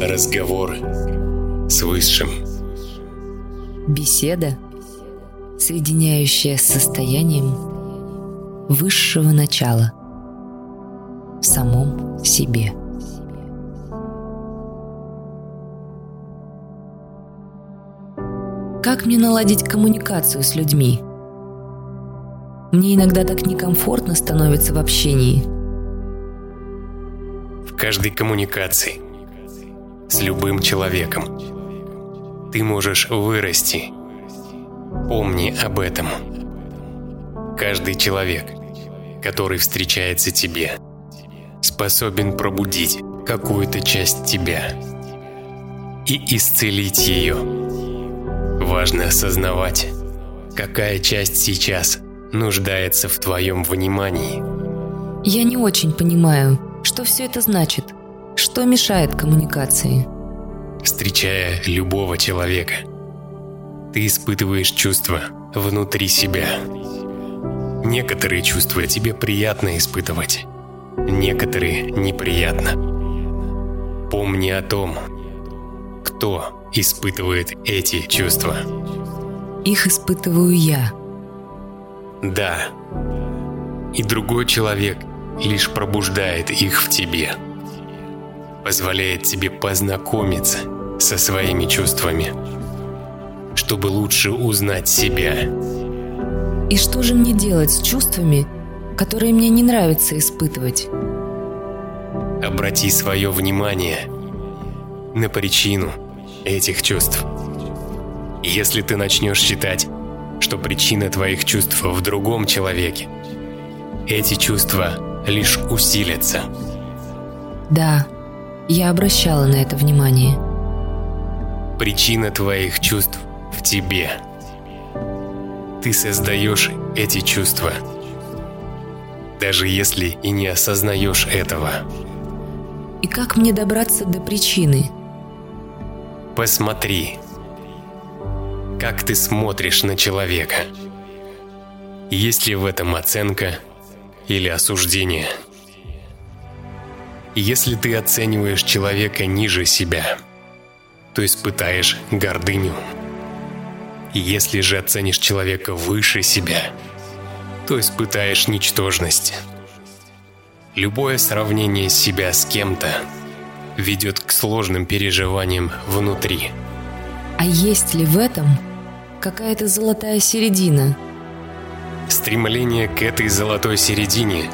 Разговор с Высшим. Беседа, соединяющая с состоянием высшего начала в самом себе. Как мне наладить коммуникацию с людьми? Мне иногда так некомфортно становится в общении. В каждой коммуникации с любым человеком ты можешь вырасти. Помни об этом. Каждый человек, который встречается тебе, способен пробудить какую-то часть тебя и исцелить ее. Важно осознавать, какая часть сейчас нуждается в твоем внимании. Я не очень понимаю, что все это значит, что мешает коммуникации. Встречая любого человека, ты испытываешь чувства внутри себя. Некоторые чувства тебе приятно испытывать, некоторые неприятно. Помни о том, кто испытывает эти чувства. Их испытываю я. Да. И другой человек лишь пробуждает их в тебе. Позволяет тебе познакомиться со своими чувствами, чтобы лучше узнать себя. И что же мне делать с чувствами, которые мне не нравится испытывать? Обрати свое внимание на причину этих чувств. Если ты начнешь считать, что причина твоих чувств в другом человеке, эти чувства лишь усилятся. Да, я обращала на это внимание. Причина твоих чувств в тебе. Ты создаешь эти чувства, даже если и не осознаешь этого. И как мне добраться до причины? Посмотри, как ты смотришь на человека. Есть ли в этом оценка или осуждение? Если ты оцениваешь человека ниже себя, то испытаешь гордыню. Если же оценишь человека выше себя, то испытаешь ничтожность. Любое сравнение себя с кем-то ведет к сложным переживаниям внутри. А есть ли в этом какая-то золотая середина. Стремление к этой золотой середине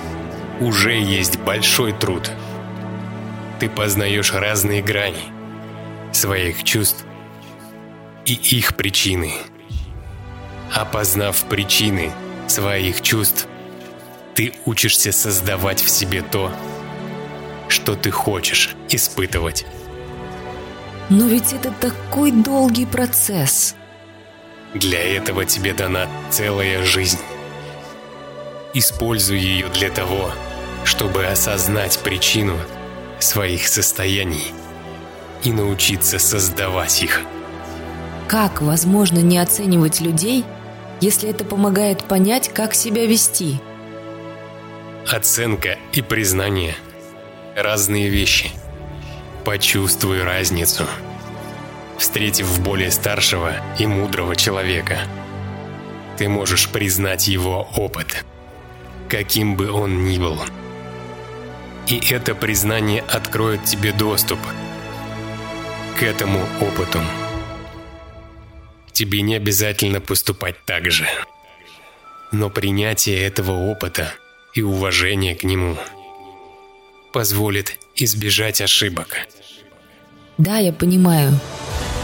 уже есть большой труд. Ты познаешь разные грани своих чувств и их причины. Опознав причины своих чувств, ты учишься создавать в себе то, что ты хочешь испытывать. Но ведь это такой долгий процесс. Для этого тебе дана целая жизнь. Используй ее для того, чтобы осознать причину своих состояний и научиться создавать их. Как возможно не оценивать людей, если это помогает понять, как себя вести? Оценка и признание – разные вещи. Почувствуй разницу встретив более старшего и мудрого человека. Ты можешь признать его опыт, каким бы он ни был. И это признание откроет тебе доступ к этому опыту. Тебе не обязательно поступать так же. Но принятие этого опыта и уважение к нему позволит избежать ошибок. Да, я понимаю.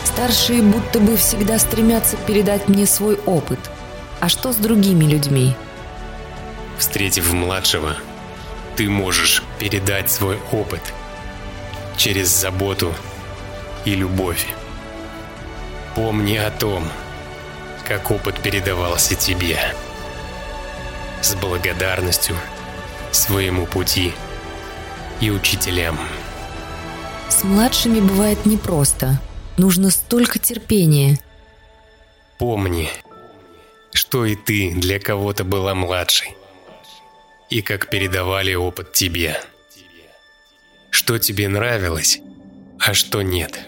Старшие будто бы всегда стремятся передать мне свой опыт. А что с другими людьми? Встретив младшего, ты можешь передать свой опыт через заботу и любовь. Помни о том, как опыт передавался тебе. С благодарностью своему пути и учителям. С младшими бывает непросто – Нужно столько терпения. Помни, что и ты для кого-то была младшей. И как передавали опыт тебе. Что тебе нравилось, а что нет.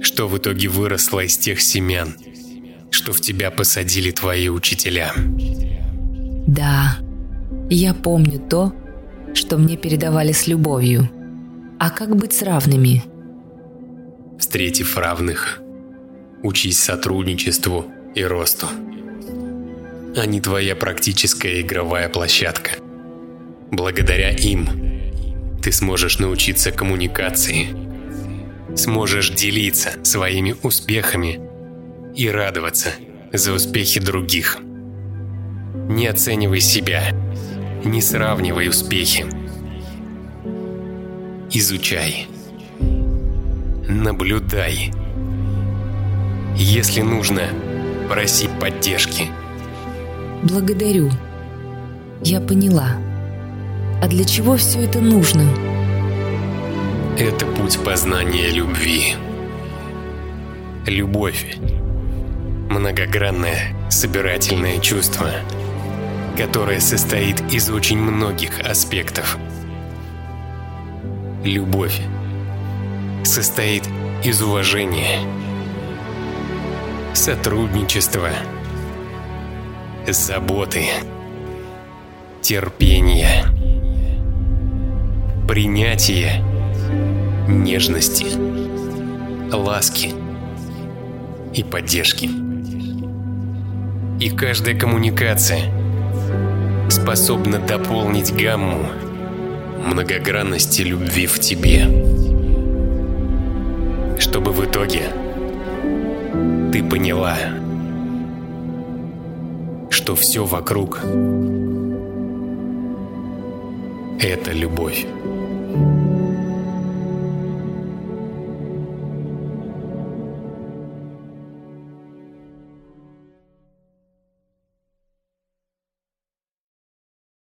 Что в итоге выросло из тех семян, что в тебя посадили твои учителя. Да, я помню то, что мне передавали с любовью. А как быть с равными? Встретив равных, учись сотрудничеству и росту. Они твоя практическая игровая площадка. Благодаря им ты сможешь научиться коммуникации, сможешь делиться своими успехами и радоваться за успехи других. Не оценивай себя, не сравнивай успехи. Изучай. Наблюдай. Если нужно, проси поддержки. Благодарю. Я поняла. А для чего все это нужно? Это путь познания любви. Любовь – многогранное, собирательное чувство, которое состоит из очень многих аспектов. Любовь состоит из уважения, сотрудничества, заботы, терпения, принятия, нежности, ласки и поддержки. И каждая коммуникация способна дополнить гамму многогранности любви в тебе. Чтобы в итоге ты поняла, что все вокруг — это любовь.